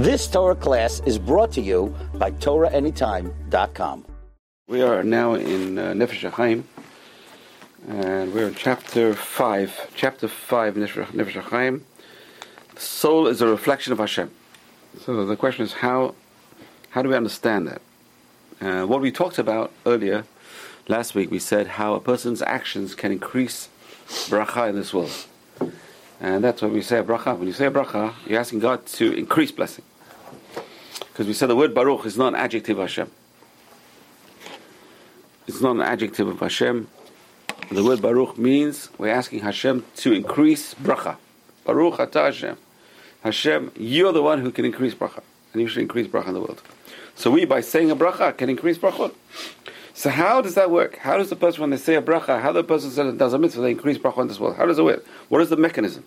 This Torah class is brought to you by TorahAnytime.com. We are now in uh, Nefesh HaChaim, and we're in chapter 5. Chapter 5, Nefesh HaChaim. The soul is a reflection of Hashem. So the question is, how, how do we understand that? Uh, what we talked about earlier, last week, we said how a person's actions can increase bracha in this world. And that's what we say a bracha. When you say a bracha, you're asking God to increase blessing. Because we said the word Baruch is not an adjective of Hashem. It's not an adjective of Hashem. The word Baruch means we're asking Hashem to increase bracha. Baruch atah Hashem. Hashem, you're the one who can increase bracha. And you should increase bracha in the world. So we, by saying a bracha, can increase brachot. So how does that work? How does the person, when they say a bracha, how the person say it does a mitzvah, they increase bracha in this world? How does it work? What is the mechanism?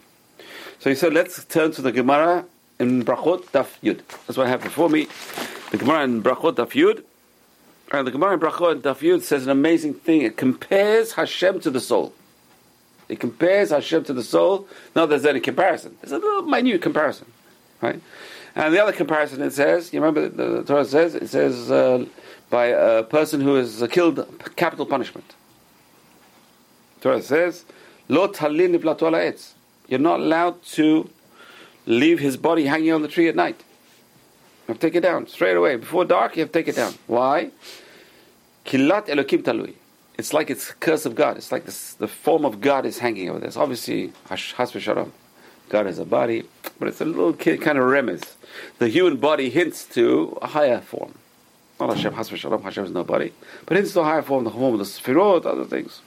So he said, let's turn to the Gemara in Brachot Daf Yud. That's what I have before me. The Gemara in Brachot Daf Yud. And the Gemara in Brachot Daf Yud says an amazing thing. It compares Hashem to the soul. It compares Hashem to the soul. Not there's any comparison. There's a little minute comparison. Right? And the other comparison it says, you remember the, the Torah says, it says, uh, by a person who has killed capital punishment. Torah says, Lo talin. You're not allowed to leave his body hanging on the tree at night. You have to take it down straight away. Before dark, you have to take it down. Why? Kilat Elokim talui. It's like it's curse of God. It's like this, the form of God is hanging over this. Obviously, Has Shalom. God has a body, but it's a little kind of remez. The human body hints to a higher form. Not Hashem, Has Shalom, Hashem is nobody. But it's the higher form, the form of the Sfirot, other things.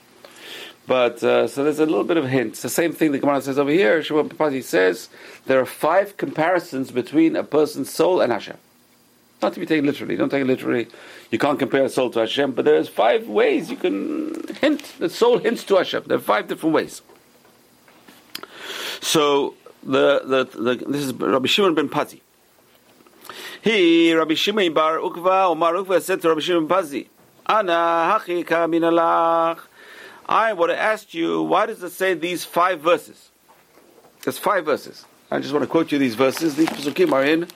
But, uh, so there's a little bit of hint. It's the same thing the Gemara says over here. Shimon Papazi says there are five comparisons between a person's soul and Hashem. Not to be taken literally. Don't take it literally. You can't compare a soul to Hashem, but there's five ways you can hint. The soul hints to Hashem. There are five different ways. So, the, the, the, this is Rabbi Shimon ben Pazi. He, Rabbi Shimon bar Ukva, Omar Ukva said to Rabbi Shimon Pazi, Ana hachika minalach. I want to ask you, why does it say these five verses? There's five verses. I just want to quote you these verses. These psukim are in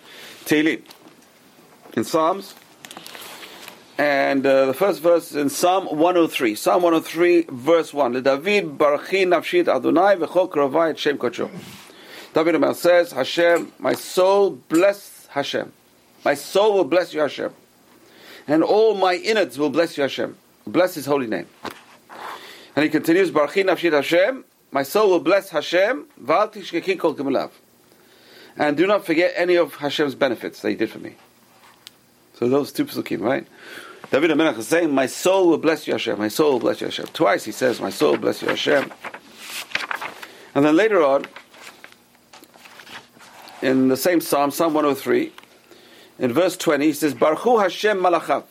Tehillim, in Psalms. And uh, the first verse is in Psalm 103. Psalm 103, verse 1. David barchi nafshit Adonai v'chol kravai Shem kocho. David says, Hashem, my soul bless Hashem. My soul will bless you, Hashem. And all my innards will bless you, Hashem. Bless His holy name. And he continues, Barchi nafshit Hashem, my soul will bless Hashem, kol. And do not forget any of Hashem's benefits that He did for me. So those two psukim, right? David HaMelech is saying, my soul will bless you, Hashem. My soul will bless you, Hashem. Twice he says, my soul will bless you, Hashem. And then later on, in the same Psalm, Psalm 103, in verse 20, he says, Baruchu Hashem malachav,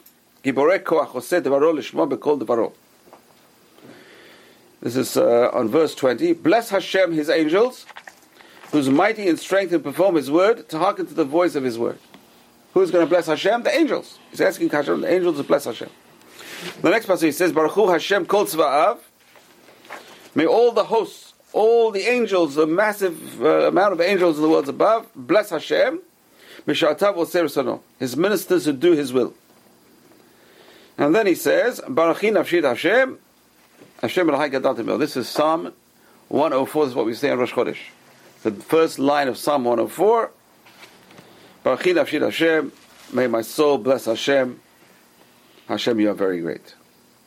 giborei koach oseh devaro lishmo bekol devaro. This is uh, on verse 20. Bless Hashem, his angels, who's mighty in strength and perform his word, to hearken to the voice of his word. Who's going to bless Hashem? The angels. He's asking Hashem, the angels to bless Hashem. The next passage says, Baruch Hu Hashem kol tzva'av. May all the hosts, all the angels, the massive uh, amount of angels in the worlds above, bless Hashem. His ministers who do His will. And then he says, Barachin Nafshid Hashem, Hashem This is Psalm 104, this is what we say on Rosh Chodesh. The first line of Psalm 104, Barachin Nafshid Hashem, may my soul bless Hashem. Hashem, you are very great.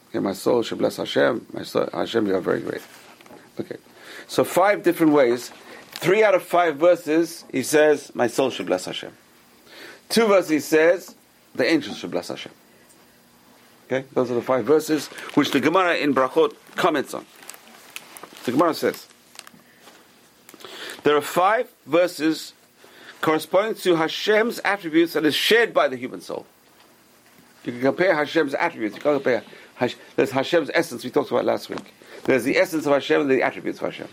Okay, my soul should bless Hashem. My soul, Hashem, you are very great. Okay. So five different ways. Three out of five verses, he says, my soul should bless Hashem. Two verses he says, the angels should bless Hashem. Okay, those are the five verses which the Gemara in Brachot comments on. The Gemara says there are five verses corresponding to Hashem's attributes that is shared by the human soul. You can compare Hashem's attributes. You can compare. There's Hashem's essence we talked about last week. There's the essence of Hashem and the attributes of Hashem.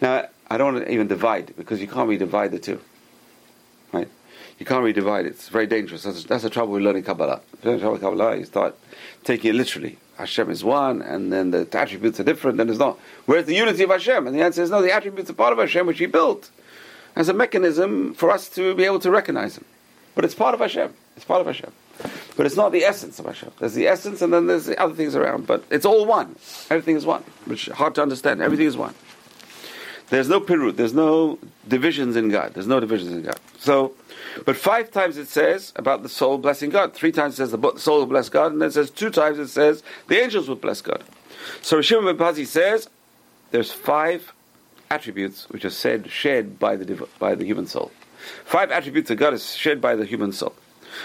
Now, I don't want to even divide because you can't really divide the two. You can't really divide it. It's very dangerous. That's, that's the trouble with learning Kabbalah. If you learn Kabbalah, you start taking it literally. Hashem is one, and then the attributes are different, then it's not. Where's the unity of Hashem? And the answer is no, the attributes are part of Hashem which He built as a mechanism for us to be able to recognize Him. But it's part of Hashem. It's part of Hashem. But it's not the essence of Hashem. There's the essence and then there's the other things around. But it's all one. Everything is one. Which is hard to understand. Everything is one. There's no pirut. There's no divisions in God. There's no divisions in God. So, but five times it says about the soul blessing God. Three times it says the soul will bless God, and then it says two times it says the angels will bless God. So Rishon Ben says there's five attributes which are said shared by the by the human soul. Five attributes of God is shared by the human soul.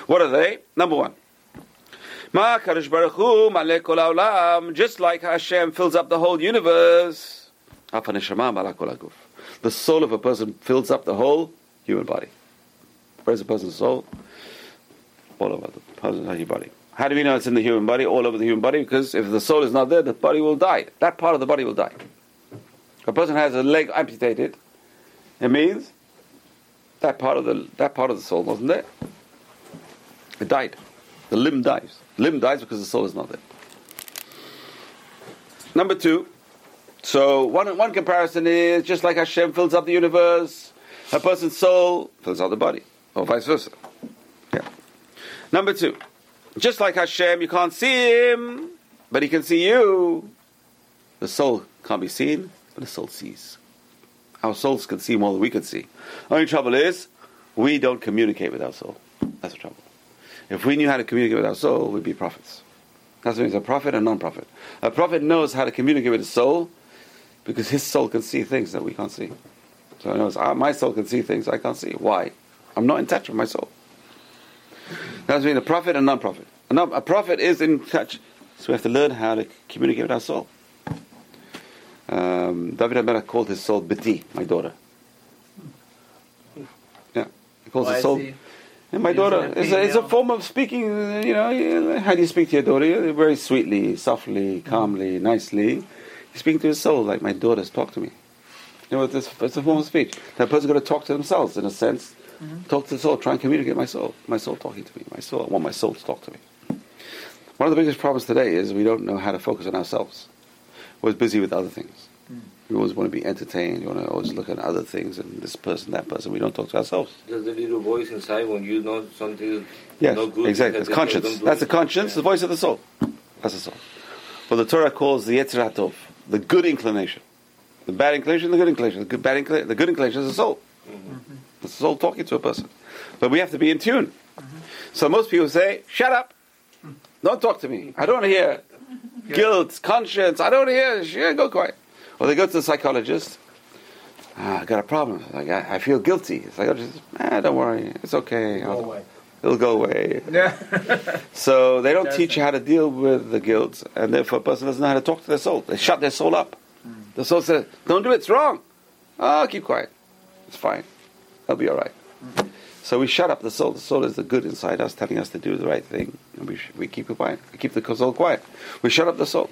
What are they? Number one. Ma Baruch Hu, just like Hashem fills up the whole universe, the soul of a person fills up the whole human body. Where's a person's soul? All over the person's body. How do we know it's in the human body, all over the human body? Because if the soul is not there, the body will die. That part of the body will die. A person has a leg amputated, it means that part of the that part of the soul wasn't there. It died. The limb dies. The Limb dies because the soul is not there. Number two, so one, one comparison is just like Hashem fills up the universe, a person's soul fills out the body, or vice versa. Yeah. Number two, just like Hashem, you can't see him, but he can see you. The soul can't be seen, but the soul sees. Our souls can see more than we can see. Only trouble is, we don't communicate with our soul. That's the trouble. If we knew how to communicate with our soul, we'd be prophets. That's what means a prophet and non-prophet. A prophet knows how to communicate with his soul, because his soul can see things that we can't see. So he knows, ah, my soul can see things I can't see. Why? I'm not in touch with my soul. That's between a prophet and non-prophet. A, a prophet is in touch, so we have to learn how to communicate with our soul. Um, David HaMelech called his soul Biti, my daughter. Yeah, he calls his soul. And my daughter, it's a, it's a form of speaking, you know, how do you speak to your daughter? Very sweetly, softly, calmly, nicely. He's speaking to his soul, like my daughters talk to me. You know, it's, it's a form of speech. That person's got to talk to themselves, in a sense. Mm-hmm. Talk to the soul, try and communicate my soul. My soul talking to me. My soul, I want my soul to talk to me. One of the biggest problems today is we don't know how to focus on ourselves. We're busy with other things. Mm. We always want to be entertained. You want to always look at other things and this person, that person. We don't talk to ourselves. There's a little voice inside when you know something yes, not good? exactly. It's conscience. That's the conscience, yeah. the voice of the soul. That's the soul. But the Torah calls the Yetzer HaTov the good inclination. The bad inclination, the good inclination. The good, bad inclination, the good inclination is the soul. Mm-hmm. The soul talking to a person. But we have to be in tune. Mm-hmm. So most people say, shut up. Don't talk to me. I don't want to hear guilt, conscience. I don't want to hear. Yeah, go quiet. Or they go to the psychologist. Ah, I got a problem. Like I, I feel guilty. The psychologist, ah, don't worry. It's okay. Go away. It'll go away. Yeah. so they don't teach you how to deal with the guilt, and therefore a person doesn't know how to talk to their soul. They shut their soul up. Mm. The soul says, "Don't do it. It's wrong." Oh, keep quiet. It's fine. I'll be all right. Mm. So we shut up the soul. The soul is the good inside us, telling us to do the right thing, and we, we keep it quiet. We keep the soul quiet. We shut up the soul.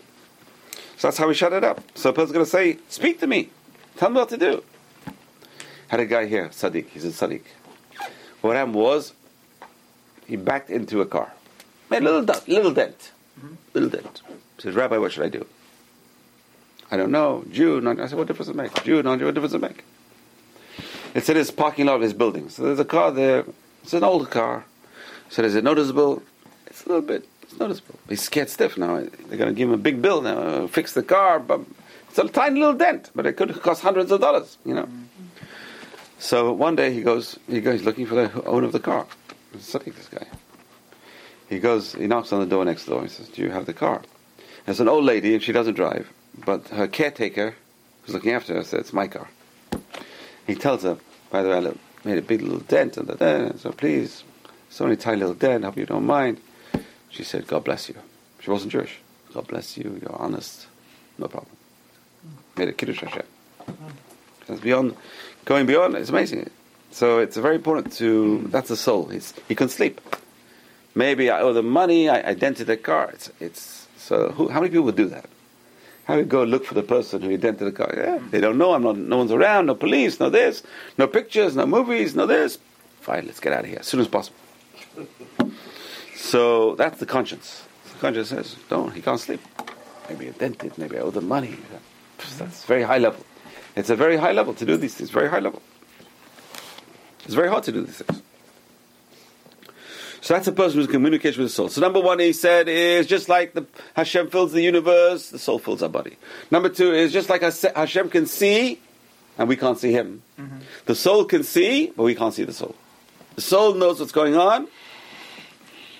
So that's how we shut it up. So a person's going to say, "Speak to me. Tell me what to do." Had a guy here, Tzaddik. He's a Tzaddik. What happened was he backed into a car. Made a little dent, little dent, mm-hmm. little dent. He says, Rabbi, what should I do? I don't know. Jew, non I said, what difference does it make? Jew, non-Jew, what difference does it make? It's in his parking lot of his building. So there's a car there. It's an old car. So is it noticeable? It's a little bit. It's noticeable. He's scared stiff now. They're going to give him a big bill now. Uh, fix the car, but it's a tiny little dent. But it could cost hundreds of dollars. You know. Mm-hmm. So one day he goes. He goes looking for the owner of the car studying this guy. He goes, he knocks on the door next door. He says, "Do you have the car?" It's an old lady, and she doesn't drive, but her caretaker, who's looking after her, says, "It's my car." He tells her, "By the way, I made a big little dent and the so please, it's only a tiny little dent. Hope you don't mind." She said, "God bless you." She wasn't Jewish. God bless you. You're honest. No problem. Made a kiddush Hashem. That's beyond, going beyond. It's amazing. So it's very important to. That's the soul. It's, he can sleep. Maybe I owe the money. I, I dented the car. It's, it's so. Who, how many people would do that? How you go look for the person who dented the car? Yeah, they don't know. I'm not. No one's around. No police. No this. No pictures. No movies. No this. Fine. Let's get out of here as soon as possible. So that's the conscience. The conscience says, "Don't." He can't sleep. Maybe I dented. Maybe I owe the money. That's very high level. It's a very high level to do these things. Very high level. It's very hard to do these things. So that's a person who's communication with the soul. So number one, he said, is just like the Hashem fills the universe, the soul fills our body. Number two is just like Hashem can see, and we can't see Him. Mm-hmm. The soul can see, but we can't see the soul. The soul knows what's going on,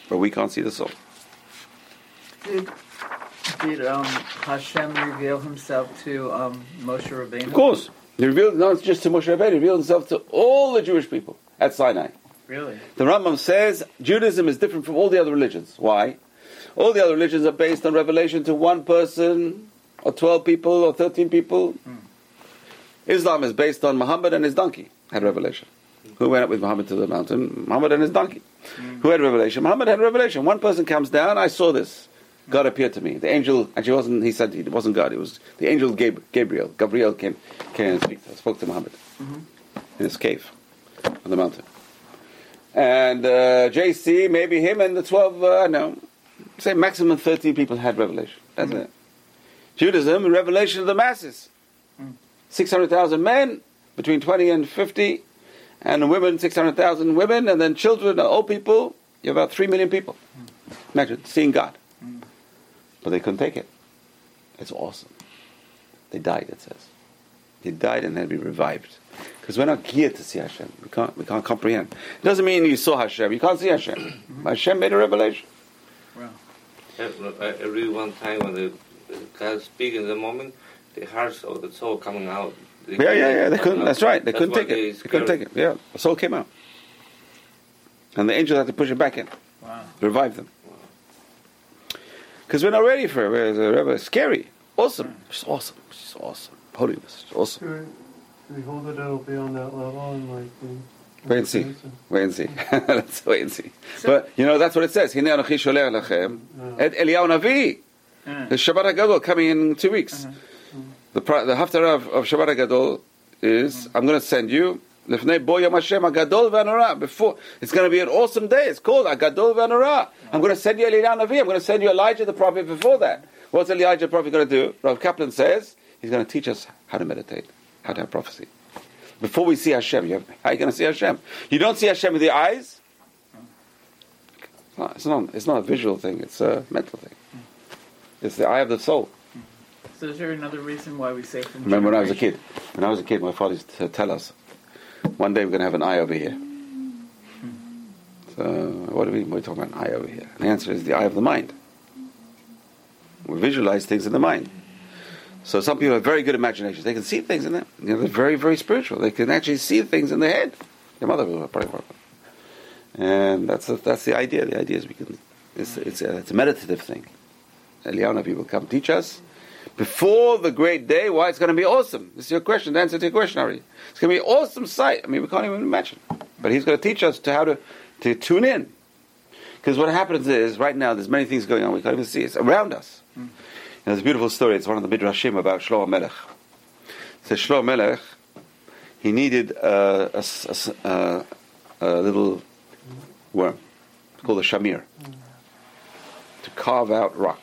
but we can't see the soul. Did, did um, Hashem reveal himself to um, Moshe Rabbeinu? Of course. He revealed not just to Moshe Rabbeinu, he revealed himself to all the Jewish people at Sinai. Really? The Rambam says Judaism is different from all the other religions. Why? All the other religions are based on revelation to one person, or 12 people, or 13 people. Hmm. Islam is based on Muhammad and his donkey had revelation. Who went up with Muhammad to the mountain? Muhammad and his donkey. Hmm. Who had revelation? Muhammad had revelation. One person comes down, I saw this. God appeared to me. The angel, actually wasn't, he said it wasn't God, it was the angel Gab- Gabriel. Gabriel came, came and speak, spoke to Muhammad in his cave on the mountain. And uh, JC, maybe him and the 12, uh, I know, say maximum 13 people had revelation. That's it. Judaism, revelation of the masses. 600,000 men, between 20 and 50, and women, 600,000 women, and then children, and old people, you have about 3 million people. Imagine seeing God. But they couldn't take it. It's awesome. They died, it says. They died and then be revived. Because we're not geared to see Hashem. We can't, we can't comprehend. It doesn't mean you saw Hashem. You can't see Hashem. Hashem made a revelation. Wow. I I read one time when the God speak in the moment, the hearts of the soul coming out. They Yeah, yeah, yeah. They couldn't. That's right. They That's couldn't why take it. they They couldn't take it. Yeah, the soul came out, and the angel had to push it back in, Wow. revive them. Because we're not ready for it. We're, we're, we're scary. Awesome. It's awesome. It's awesome. Holiness. It's awesome. Do we, do we hold it it'll be on that level and like we Wait and see. Wait and see. Let's wait and see. But you know that's what it says. Hine anochi sholech lachem et Eliyahu Navi. Mm. The Shabbat HaGadol coming in two weeks. The pri- the haftarah of, of Shabbat HaGadol is I'm going to send you lefnei bo yom Hashem HaGadol v'Anorah. Before it's going to be an awesome day. It's called HaGadol v'Anorah. I'm going to send you Eliyahu Navi. I'm going to send you Elijah the prophet before that. What's Elijah the prophet going to do? Rav Kaplan says he's going to teach us how to meditate, how to have prophecy. Before we see Hashem, you have, how are you going to see Hashem? You don't see Hashem with your eyes. It's not, it's not, it's not a visual thing. It's a mental thing. It's the eye of the soul. So is there another reason why we say from Remember when I was a kid? When I was a kid, my father used to tell us, one day we're going to have an eye over here. So, what do we mean? We're talking about an eye over here. And the answer is the eye of the mind. We visualize things in the mind. So some people have very good imaginations. They can see things in there. You know, they're very, very spiritual. They can actually see things in their head. Your mother will probably. And that's the, that's the idea. The idea is we can. It's it's a, it's a meditative thing. Eliyahu people come teach us before the great day. Why it's going to be awesome. This is your question. The answer to your question already. It's going to be an awesome sight. I mean, we can't even imagine. But he's going to teach us to how to to tune in. Because what happens is right now there's many things going on we can't even see. It's around us. And there's a beautiful story. It's one of the midrashim about Shlomo Melech. It says Shlomo Melech, he needed uh, a, a a little worm called a shamir to carve out rock.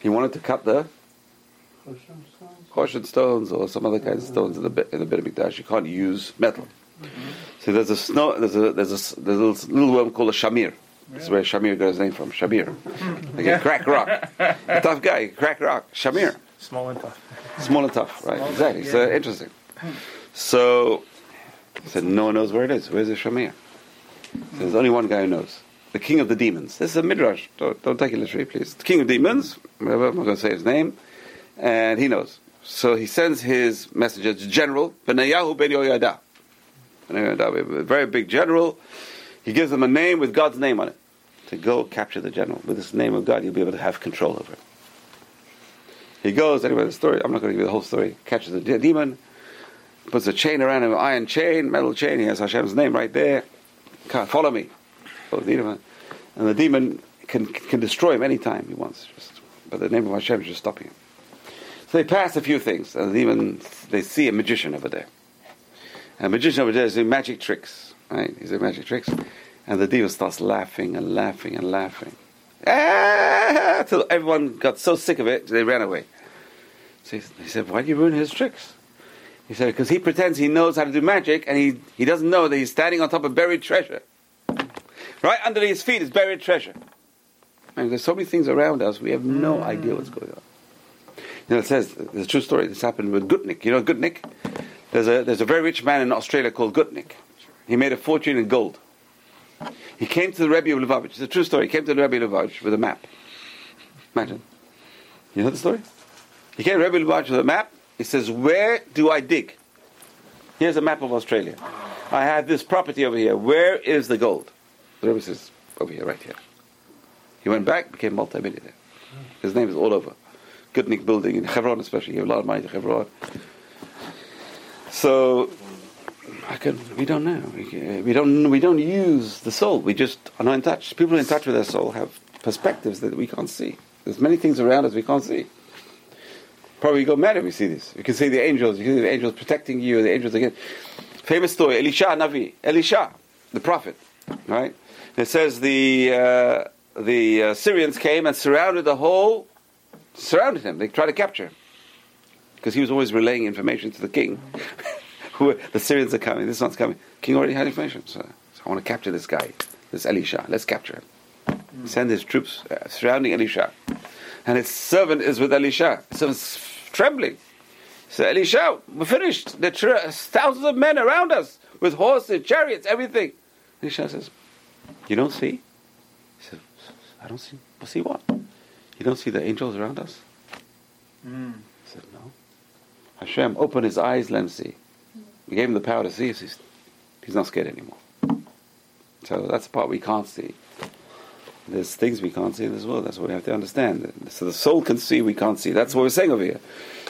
He wanted to cut the Kosher stones or some other kinds of stones in the bit in the Mikdash. You can't use metal. Mm-hmm. So there's a snow. There's a there's a, there's a little, little worm called a shamir. This is where Shamir got his name from. Shamir, like a crack rock, a tough guy, crack rock. Shamir, Small and tough. small and tough, right? Small, exactly. So yeah. interesting. So he said, no one knows where it is. Where's the Shamir? So there's only one guy who knows. The king of the demons. This is a midrash. Don't, don't take it literally, please. The king of demons. Whatever, I'm not going to say his name, and he knows. So he sends his messenger to General Benayahu ben Yoyada. A very big general. He gives him a name with God's name on it to go capture the general. With this name of God, you'll be able to have control over it. He goes, anyway, the story, I'm not going to give you the whole story, catches the de- demon, puts a chain around him, iron chain, metal chain, he has Hashem's name right there. Come, follow me. And the demon can, can destroy him anytime he wants. Just, but the name of Hashem is just stopping him. So they pass a few things, and demon, they see a magician over there. And a magician over there is doing magic tricks, right? He's doing magic tricks. And the demon starts laughing and laughing and laughing. Ah! Till everyone got so sick of it, they ran away. So he he said, Why do you ruin his tricks? He said, Because he pretends he knows how to do magic and he, he doesn't know that he's standing on top of buried treasure. Right under his feet is buried treasure. And there's so many things around us, we have no idea what's going on. You know, it says, there's a true story, this happened with Gutnick. You know Gutnick? There's a, there's a very rich man in Australia called Gutnick. He made a fortune in gold. He came to the Rebbe of Lubavitch. It's a true story. He came to the Rebbe of Lubavitch with a map. Imagine. You know the story? He came to Rebbe of Lubavitch with a map. He says, Where do I dig? Here's a map of Australia. I have this property over here. Where is the gold? The Rebbe says, Over here, right here. He went back, became multimillionaire. His name is all over. Gutnick building in Hebron, especially. He gave a lot of money to Hebron. So, I can, we don't know. We, don't. We don't use the soul. We just are not in touch. People in touch with their soul have perspectives that we can't see. There's many things around us we can't see. Probably go mad if we see this. You can see the angels. You can see the angels protecting you. The angels again. Famous story. Elisha Navi. Elisha, the prophet. Right. It says the uh, the uh, Syrians came and surrounded the whole. Surrounded him. They tried to capture him because he was always relaying information to the king. Who the Syrians are coming? This one's coming. King already had information, so, so I want to capture this guy, this Elisha. Let's capture him. Send his troops uh, surrounding Elisha, and his servant is with Elisha. His servant's trembling. So Elisha, we're finished. There are thousands of men around us with horses, chariots, everything. Elisha says, "You don't see?" He says, "I don't see. See what? You don't see the angels around us?" Mm. He said, "No." Hashem, open his eyes, let him see. We gave him the power to see. He's, he's not scared anymore. So that's the part we can't see. There's things we can't see in this world. That's what we have to understand. So the soul can see, we can't see. That's what we're saying over here.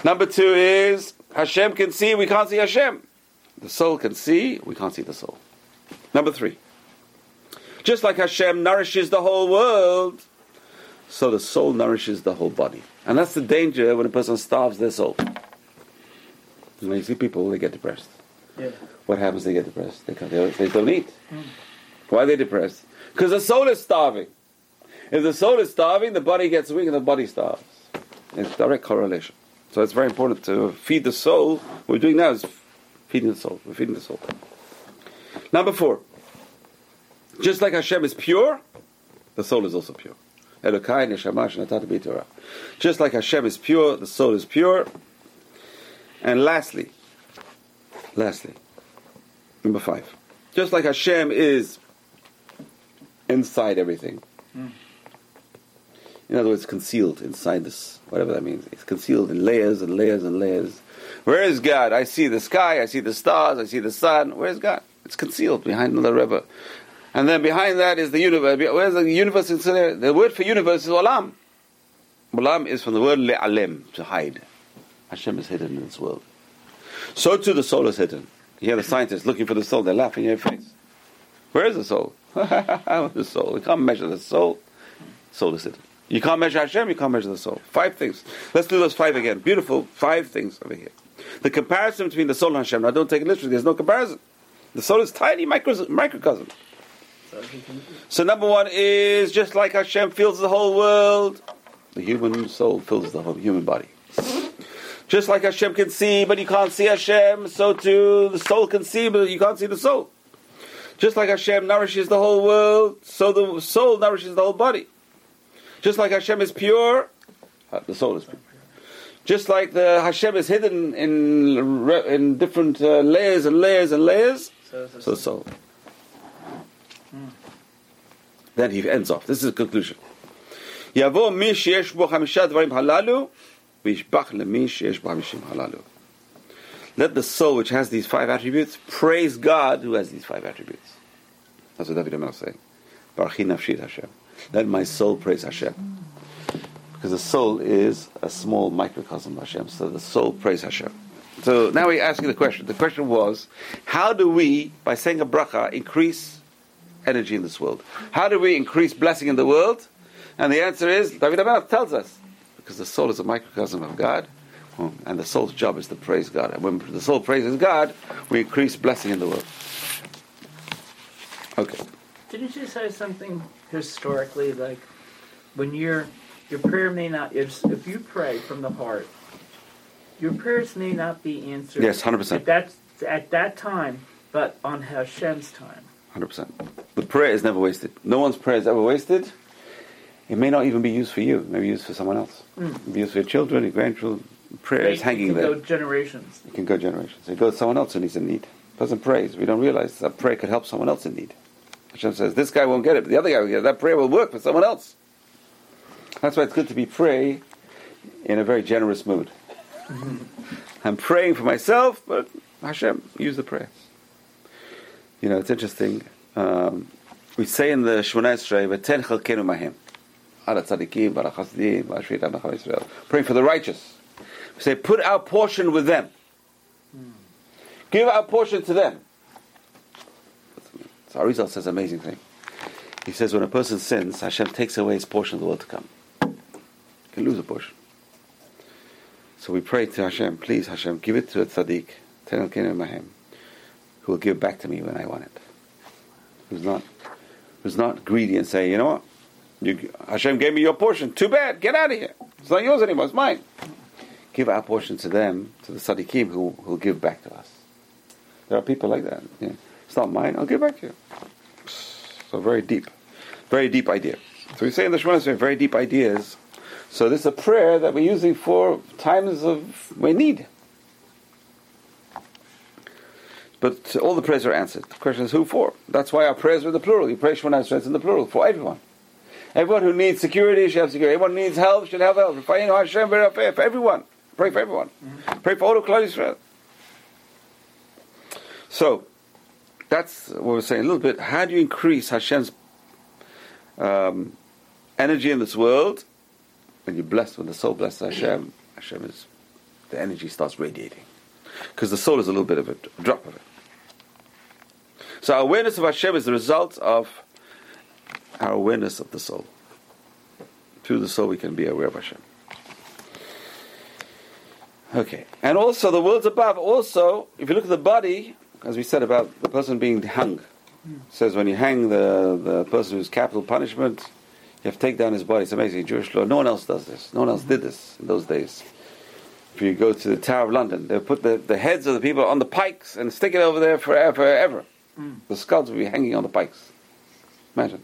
Number two is Hashem can see, we can't see Hashem. The soul can see, we can't see the soul. Number three. Just like Hashem nourishes the whole world, so the soul nourishes the whole body. And that's the danger when a person starves their soul. When you see people, they get depressed. Yeah. What happens? They get depressed. They, they, they don't eat. Why are they depressed? Because the soul is starving. If the soul is starving, the body gets weak and the body starves. It's direct correlation. So it's very important to feed the soul. What we're doing now is feeding the soul. We're feeding the soul. Number four. Just like Hashem is pure, the soul is also pure. Elokai neshama. Just like Hashem is pure, the soul is pure. And lastly, lastly, number five. Just like Hashem is inside everything. In other words, concealed inside this, whatever that means. It's concealed in layers and layers and layers. Where is God? I see the sky, I see the stars, I see the sun. Where's God? It's concealed behind another river. And then behind that is the universe. Where's the universe? The word for universe is olam. Olam is from the word le'alem, to hide. Hashem is hidden in this world. So too the soul is hidden. You hear the scientists looking for the soul, they're laughing in your face. Where is the soul? the soul. We can't measure the soul. Soul is hidden. You can't measure Hashem, you can't measure the soul. Five things. Let's do those five again. Beautiful five things over here. The comparison between the soul and Hashem. Now don't take it literally, there's no comparison. The soul is tiny micro- microcosm. So he can, So number one is just like Hashem fills the whole world, the human soul fills the whole human body. Just like Hashem can see, but you can't see Hashem, so too the soul can see, but you can't see the soul. Just like Hashem nourishes the whole world, so the soul nourishes the whole body. Just like Hashem is pure, uh, the soul is pure. Just like the Hashem is hidden in in different uh, layers and layers and layers, so it's a- so the soul. Then he ends off. This is the conclusion. יבוא מי שיש בו חמישה דברים הללו, וישבח למי שיש בו חמישים הללו. Let the soul which has these five attributes praise God who has these five attributes. That's what David Amel is saying. Barchi nafshit Hashem. Let my soul praise Hashem. Because the soul is a small microcosm of Hashem. So the soul praise Hashem. So now we ask you the question. The question was, how do we, by saying a bracha, increase energy in this world? How do we increase blessing in the world? And the answer is, David HaMelech tells us, because the soul is a microcosm of God, um, and the soul's job is to praise God. And when the soul praises God, we increase blessing in the world. Okay. Didn't you say something historically like when your your prayer may not if if you pray from the heart, your prayers may not be answered. Yes, 100%. At that at that time, but on Hashem's time. 100%. The prayer is never wasted. No one's prayer is ever wasted. It may not even be used for you. It may be used for someone else. Mm. It may be used for your children, your grandchildren. Prayer is hanging there. it can. Go generations. It can go generations. It goes to someone else who needs a need. Person prays. We don't realize that prayer could help someone else in need. Hashem says, this guy won't get it, but the other guy will get it. That prayer will work for someone else. That's why it's good to be pray in a very generous mood. I'm praying for myself, but Hashem, use the prayer. You know, it's interesting. Um, we say in the Shemona Esrei, "V'ten chalkenu mahem." Ala tzadikim, v'ala chasdim, v'ala shvita b'cham Yisrael. Praying for the righteous. We say, put our portion with them. Give our portion to them. So Arizal says an amazing thing. He says when a person sins, Hashem takes away his portion of the world to come. He can lose a portion. So we pray to Hashem, please Hashem, give it to a tzaddik, Kenu Mahem, who will give back to me when I want it. Who's not, who's not greedy and say, you know what, you, Hashem gave me your portion. Too bad. Get out of here. It's not yours anymore. It's mine. Give our portion to them, to the tzaddikim, who will give back to us. There are people like that. know. It's not mine. I'll give back to you. So very deep, very deep idea. So we say in the Shemona very deep ideas. So this is a prayer that we're using for times of we need. But all the prayers are answered. The question is who for? That's why our prayers are in the plural. You pray Shemona Esrei in the plural for everyone. Everyone who needs security should have security. Everyone needs help should have help. For everyone. Pray for everyone. Pray for all of Klal Yisrael. So, that's what we're saying a little bit. How do you increase Hashem's um, energy in this world? When you're blessed, when the soul blesses Hashem, Hashem is, the energy starts radiating. Because the soul is a little bit of a drop of it. So our awareness of Hashem is the result of our awareness of the soul. Through the soul we can be aware of Hashem. Okay. And also the worlds above, also, if you look at the body, as we said about the person being hung, says when you hang the, the person who's capital punishment, you have to take down his body. It's amazing. Jewish law. No one else does this. No one else did this in those days. If you go to the Tower of London, they put the, the heads of the people on the pikes and stick it over there forever. forever. Mm. The skulls will be hanging on the pikes. Imagine.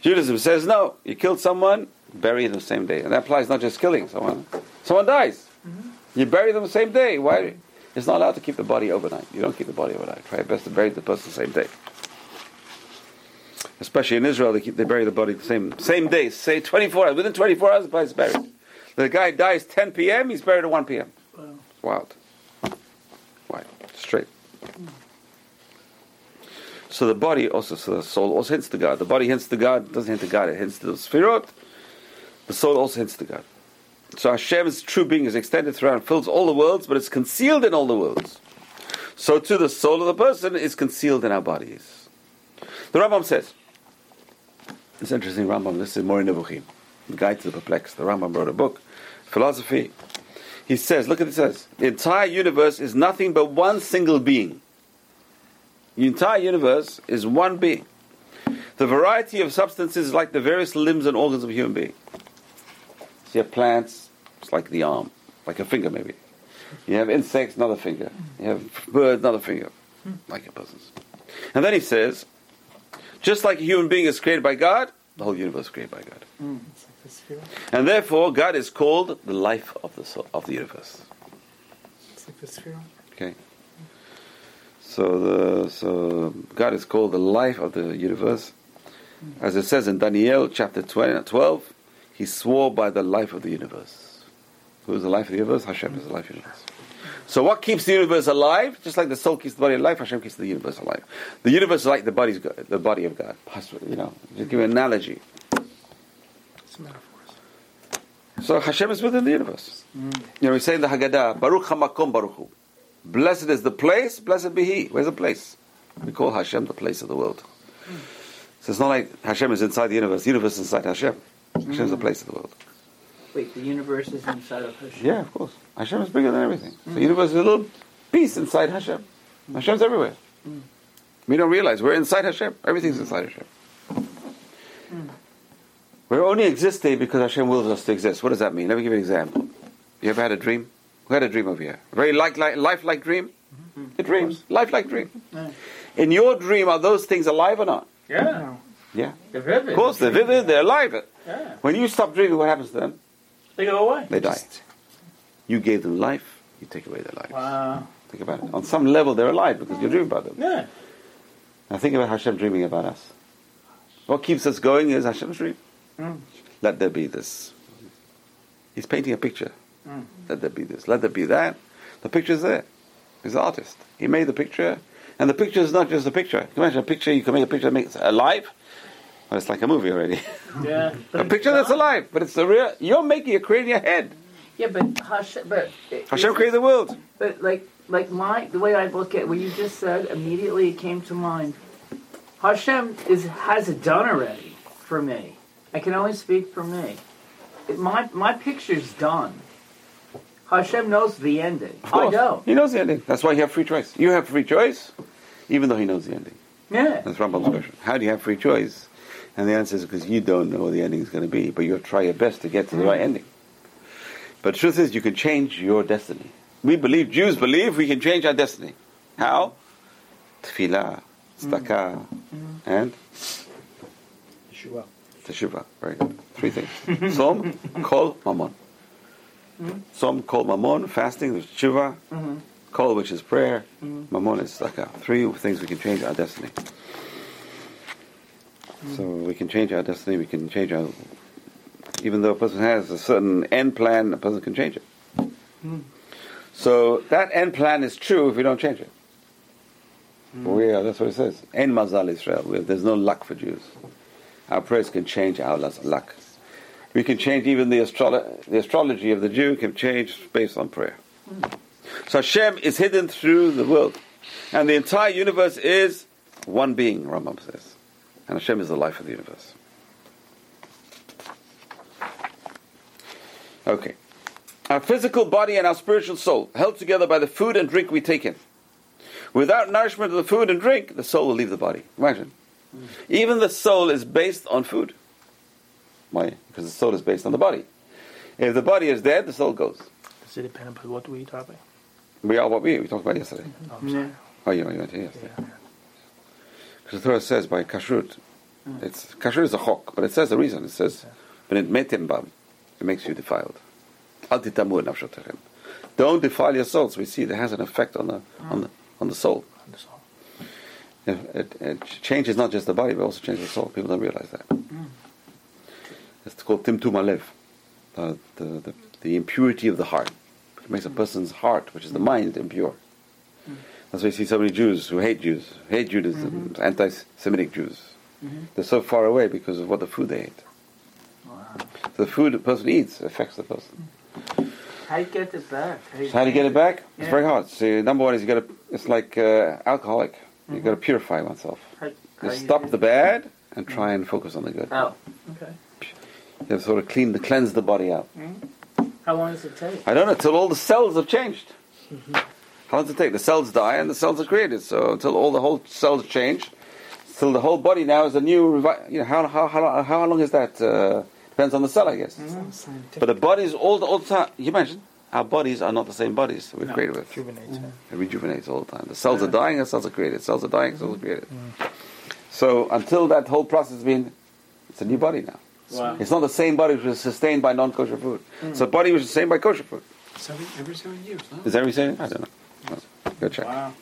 Judaism says no. You killed someone, bury them the same day, and that applies not just killing someone. Someone dies, mm-hmm. you bury them the same day. Why? It's not allowed to keep the body overnight. You don't keep the body overnight. Try your best to bury the person the same day. Especially in Israel, they keep they bury the body the same same day. Say 24 hours. Within 24 hours, the body's buried. The guy dies 10 p.m. He's buried at 1 p.m. Wow. Wild. Wild. Straight. Mm. So the body also, so the soul also hints to God. The body hints to God, doesn't hint to God, it hints to the Sphirot. The soul also hints to God. So Hashem's true being is extended throughout, fills all the worlds, but it's concealed in all the worlds. So too the soul of the person is concealed in our bodies. The Rambam says, it's interesting Rambam, this is Moreh Nevuchim, the guide to the perplexed. The Rambam wrote a book, philosophy. He says, look at it says, the entire universe is nothing but one single being. The entire universe is one being. The variety of substances is like the various limbs and organs of a human being. So you have plants, it's like the arm, like a finger maybe. You have insects, another finger. You have birds, another finger, like a person's. And then he says, just like a human being is created by God, the whole universe is created by God. Hmm, it's like the sphere. And therefore, God is called the life of the soul, of the universe. It's like the sphere. Okay. So the so God is called the life of the universe, as it says in Daniel chapter 20, 12. He swore by the life of the universe. Who is the life of the universe? Hashem is the life of the universe. So what keeps the universe alive? Just like the soul keeps the body alive, Hashem keeps the universe alive. The universe is like the body's go- the body of God. Possibly, You know, just give an analogy. It's metaphors. So Hashem is within the universe. Mm. You know, we say in the Haggadah, Baruch HaMakom Baruch Hu. Blessed is the place, blessed be He. Where's the place? We call Hashem the place of the world. So it's not like Hashem is inside the universe. The universe is inside Hashem. Hashem is the mm. place of the world. Wait, the universe is inside of Hashem. Yeah, of course. Hashem is bigger than everything. The mm. universe is a little piece inside Hashem. Mm. Hashem's everywhere. We don't realize we're inside Hashem. Everything's inside Hashem. We're only existing because Hashem wills us to exist. What does that mean? Let me give you an example. You ever had a dream? Who had a dream over here? Very like, like, lifelike dream? A dream. Lifelike dream. Right. In your dream, are those things alive or not? Yeah. Yeah. They're vivid. Of course, they're vivid, they're alive. Yeah. When you stop dreaming, what happens to them? They go away. They die. You gave them life, you take away their life. Wow. Think about it. On some level, they're alive because you're dreaming about them. Yeah. Now think about Hashem dreaming about us. What keeps us going is Hashem's dream. Mm. Let there be this. He's painting a picture. Mm. Let there be this. Let there be that. The picture's there. He's an artist. He made the picture, and the picture is not just a picture. You can imagine a picture. You can make a picture that makes it alive. Well, it's like a movie already. Yeah. a picture that's alive, but it's the real. You're making. You're creating your head. Yeah, but Hashem, but Hashem created the world. But like, like my the way I look at what you just said, immediately it came to mind. Hashem is has it done already for me. I can only speak for me. It, my my picture's done. Hashem knows the ending. Of I course. don't. He knows the ending. That's why you have free choice. You have free choice, even though he knows the ending. Yeah. That's Rambam's question. How do you have free choice? And the answer is because you don't know what the ending is going to be, but you'll try your best to get to the right mm. ending. But the truth is, you can change your destiny. We believe, Jews believe, we can change our destiny. How? Tefillah, tzedakah, mm. Mm. and Yeshua. teshuvah. Very good. Three things. Som, kol, Mm-hmm. mammon. Som, kol, mammon, fasting, which is teshuvah. Mm-hmm. Kol, which is prayer. Mm-hmm. Mammon is tzedakah. Three things we can change our destiny. So we can change our destiny. We can change our. Even though a person has a certain end plan, a person can change it. So that end plan is true if we don't change it. We are, that's what it says. En mazal Israel. There's no luck for Jews. Our prayers can change our luck. We can change even the, astrolo- the astrology of the Jew can change based on prayer. So Hashem is hidden through the world. And the entire universe is one being, Rambam says. And Hashem is the life of the universe. Okay. Our physical body and our spiritual soul, held together by the food and drink we take in. Without nourishment of the food and drink, the soul will leave the body. Imagine. Even the soul is based on food. Why? Because the soul is based on the body. If the body is dead, the soul goes. Does it depend upon what we eat, Rabbi? We are what we eat. we talked about yesterday. Mm-hmm. Oh, I'm Yeah. sorry. Oh, you, you went here yesterday. Yeah. Because the Torah says by kashrut, mm. it's kashrut is a chok, but it says the reason. It says when it metim bam, it makes you defiled. Al titamur nafshotechem. Don't defile your souls. We see it has an effect on the on the mm. on the soul. That's all. It, it, it changes not just the body, but also changes the soul. People don't realize that. Mm. It's called timtum alev, uh, the, the the impurity of the heart. It makes a mm. person's heart, which is the mm. mind, impure. Mm. That's why you see so many Jews who hate Jews, hate Judaism, mm-hmm. anti-Semitic Jews. Mm-hmm. They're so far away because of what the food they ate. Wow. The food a person eats affects the person. How do you get it back? So how do you get it back? It's Yeah. very hard. See, number one is you got to. It's like uh, alcoholic. You got to mm-hmm. purify oneself. How, You how you stop do the bad and try and focus on the good. Oh, okay. You have to sort of clean the cleanse the body out. Hmm? How long does it take? I don't know until all the cells have changed. Mm-hmm. How long does it take? The cells die and the cells are created. So until all the whole cells change, till the whole body now is a new. Revi- you know how how how, how long is that? Uh, depends on the cell, I guess. Mm-hmm. Scientific. But the bodies all the all the time. You imagine our bodies are not the same bodies that we're No. created with. rejuvenates. Mm-hmm. yeah. It rejuvenates all the time. The cells are dying, and cells are created. Cells are dying, cells are created. So until that whole process has been, it's a new body now. Wow. It's not the same body which is sustained by non-kosher food. It's a body which is sustained by kosher food. Seven, every seven years, huh? Is that what you're saying? I don't know. No. Go check. Wow.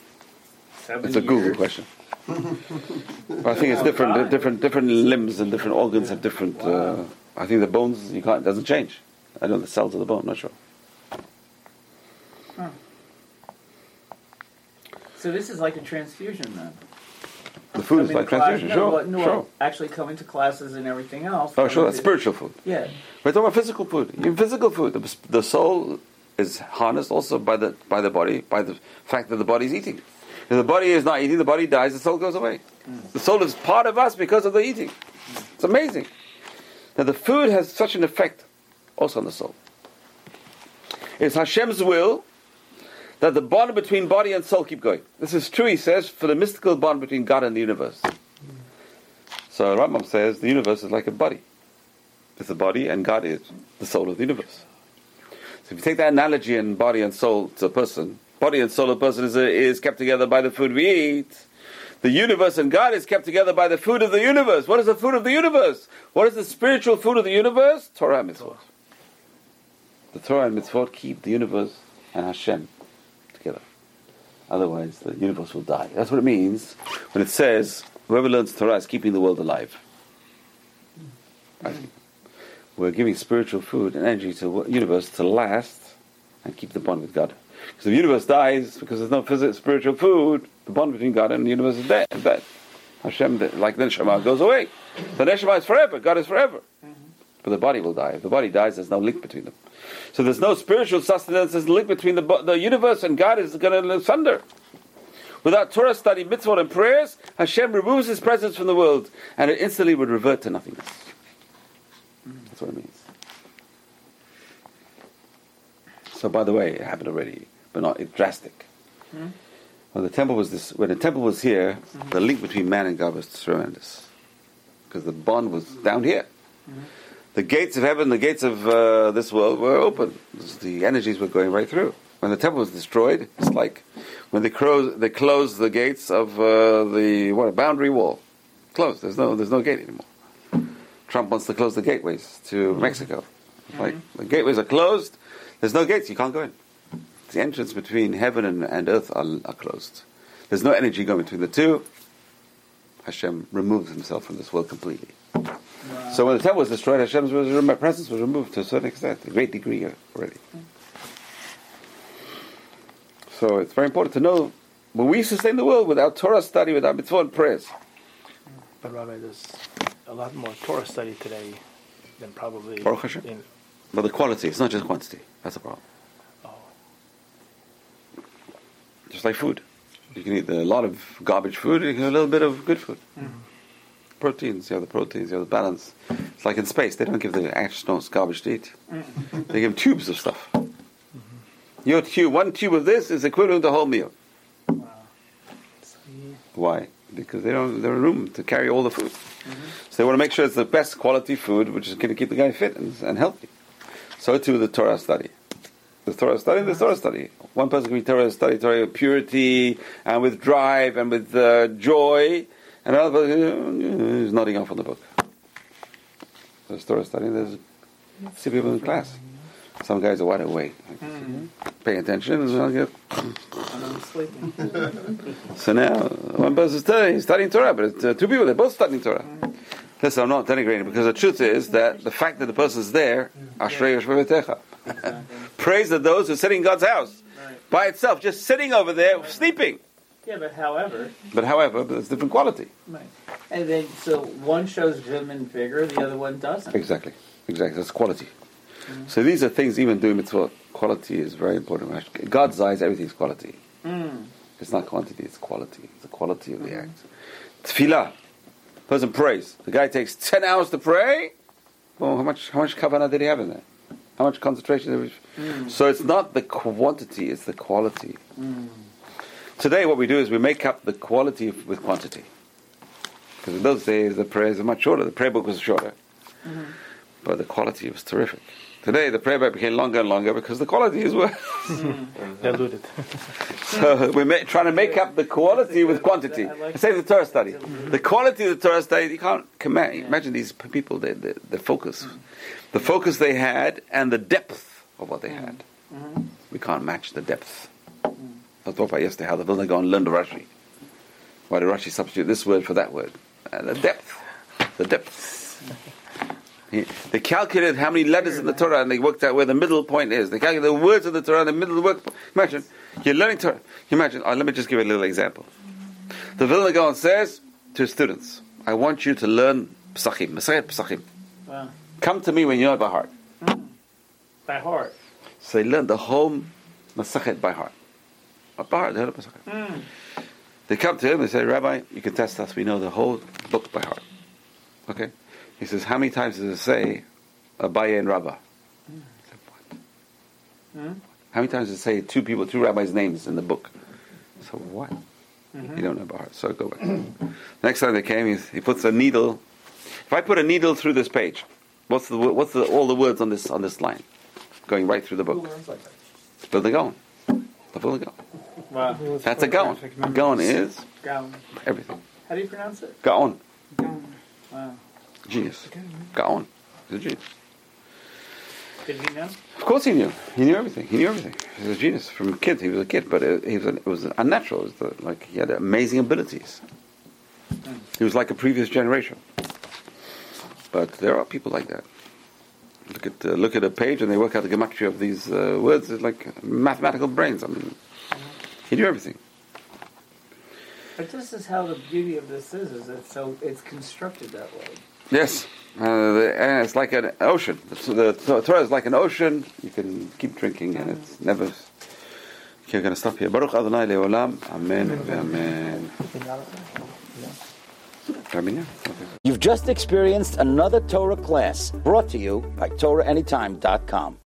Seven It's a Google years. question. but I think it's different. Different different limbs and different organs have different. Uh, I think the bones you can't it doesn't change. I don't know the cells of the bone. I'm not sure. So this is like a transfusion then. Food is like to class- transfusion. no, Sure, no, sure. Actually coming to classes and everything else. Oh, sure. That's to- spiritual food. Yeah. We're talking about physical food. Even physical food. The, the soul is harnessed also by the by the body, by the fact that the body is eating. If the body is not eating, the body dies, the soul goes away. Mm. The soul is part of us because of the eating. It's amazing. Now the food has such an effect also on the soul. It's Hashem's will that the bond between body and soul keep going. This is true, he says, for the mystical bond between God and the universe. So Rambam says the universe is like a body. It's a body, and God is the soul of the universe. So if you take that analogy and body and soul to a person, body and soul of a person is, is kept together by the food we eat, The universe and God is kept together by the food of the universe. What is the food of the universe? What is the spiritual food of the universe? Torah and mitzvot. The Torah and mitzvot keep the universe and Hashem. Otherwise, the universe will die. That's what it means when it says, whoever learns Torah is keeping the world alive. We're giving spiritual food and energy to the universe to last and keep the bond with God. Because if the universe dies because there's no physical, spiritual food, the bond between God and the universe is dead. Is dead. Hashem, like the neshama, goes away. The neshama is forever. God is forever. But the body will die. If the body dies, there's no link between them. So there's no spiritual sustenance. There's a link between the, the universe and God is going to asunder. Without Torah study, mitzvot, and prayers, Hashem removes His presence from the world, and it instantly would revert to nothingness. Mm. That's what it means. So, by the way, it happened already, but not it's drastic. Hmm? When the temple was this, when the temple was here, mm-hmm. the link between man and God was tremendous, because the bond was down here. Mm-hmm. The gates of heaven, the gates of uh, this world were open. The energies were going right through. When the temple was destroyed, it's like when they close, they closed the gates of uh, the what boundary wall. Closed. There's no there's no gate anymore. Trump wants to close the gateways to Mexico. Like the gateways are closed. There's no gates. You can't go in. The entrance between heaven and, and earth are, are closed. There's no energy going between the two. Hashem removes himself from this world completely. So when the temple was destroyed, Hashem's presence was removed to a certain extent, a great degree already. So it's very important to know when we sustain the world without Torah study, without mitzvah and prayers. But Rabbi, there's a lot more Torah study today than probably. Baruch Hashem. in- But the quality, it's not just quantity. That's the problem. oh, Just like food. You can eat a lot of garbage food, you can have a little bit of good food. Mm-hmm. Proteins, you have the proteins, you have the balance. It's like in space, they don't give the astronauts garbage to eat. They give them tubes of stuff. Your tube, one tube of this is equivalent to a whole meal. Why? Because they don't there are room to carry all the food. So they want to make sure it's the best quality food, which is going to keep the guy fit and, and healthy. So too the Torah study. The Torah study, the Torah study. One person can be Torah study, Torah purity and with drive and with uh, joy, and another person uh, is nodding off on the book. There's Torah study. There's see people in class. Some guys are wide awake, paying attention. and I'll get. I'm sleeping. so now, one person's studying, studying Torah, but it's, uh, two people, they're both studying Torah. Listen, I'm not denigrating because the truth is that the fact that the person's there, Ashrei Yoshvei Betecha. Praise that those who are sitting in God's house by itself, just sitting over there, sleeping. Yeah, but however, But however, there's different quality. right. And then so one shows vim and vigor, the other one doesn't. Exactly, exactly. That's quality. Mm-hmm. So these are things even doing mitzvot. Quality is very important. In God's eyes, everything is quality. Mm. It's not quantity, it's quality. It's the quality of the mm-hmm. act. Tefillah. Person prays. The guy takes 10 hours to pray. Well, how much, how much kavanah did he have in there? How much concentration? Did he... Mm. So it's not the quantity, it's the quality. Mm. Today, what we do is we make up the quality with quantity. Because in those days, the prayers were much shorter. The prayer book was shorter. Mm-hmm. But the quality was terrific. Today, the prayer book became longer and longer because the quality is worse. diluted. So we're ma- trying to make up the quality with quantity. I like Same the Torah study. Mm-hmm. The quality of the Torah study, you can't command, imagine these people, the, the, the focus. Mm-hmm. The focus they had and the depth of what they had. We can't match the depth. I talking about yesterday how the Vilna Gaon learned the Rashi. Why did Rashi substitute this word for that word? And the depth. The depth. He- They calculated how many letters in the Torah and they worked out where the middle point is. They calculated the words of the Torah and the middle of the word. Imagine, you're learning Torah. Imagine, oh, let me just give you a little example. The Vilna Gaon says to his students, I want you to learn Psachim, Masachet Psachim. Wow. Come to me when you know it by heart. Hmm. By heart. So they learned the whole Masachet by heart. Heart, they heard of. Mm. They come to him and say, Rabbi, you can test us. We know the whole book by heart. Okay? He says, How many times does it say Abaye and Rabbah? "What?" Hmm? How many times does it say two people, two rabbis' names in the book? So what? You don't know by heart. So go back. Next time they came, he, he puts a needle. If I put a needle through this page, what's the what's the, all the words on this on this line, going right through the book? But the Gaon. The Vilna Gaon. Wow. That's a Gaon. A Gaon is Gaon. Everything. How do you pronounce it? Gaon. Wow. Genius. Gaon. He's a genius. Did he know? Of course he knew. He knew everything. He knew everything. He was a genius from a kid. He was a kid, but it, he was it was unnatural. It was the, like he had amazing abilities. He was like a previous generation. But there are people like that. Look at uh, look at a page and they work out the gematria of these uh, words. It's like mathematical brains. I mean, he knew everything. But this is how the beauty of this is, is it's so it's constructed that way. Yes, uh, the, and it's like an ocean. So the Torah is like an ocean. You can keep drinking, and it's never. Okay, we're going to stop here. Baruch Adonai Leolam. Amen. Amen. Amen. You've just experienced another Torah class brought to you by TorahAnytime.com.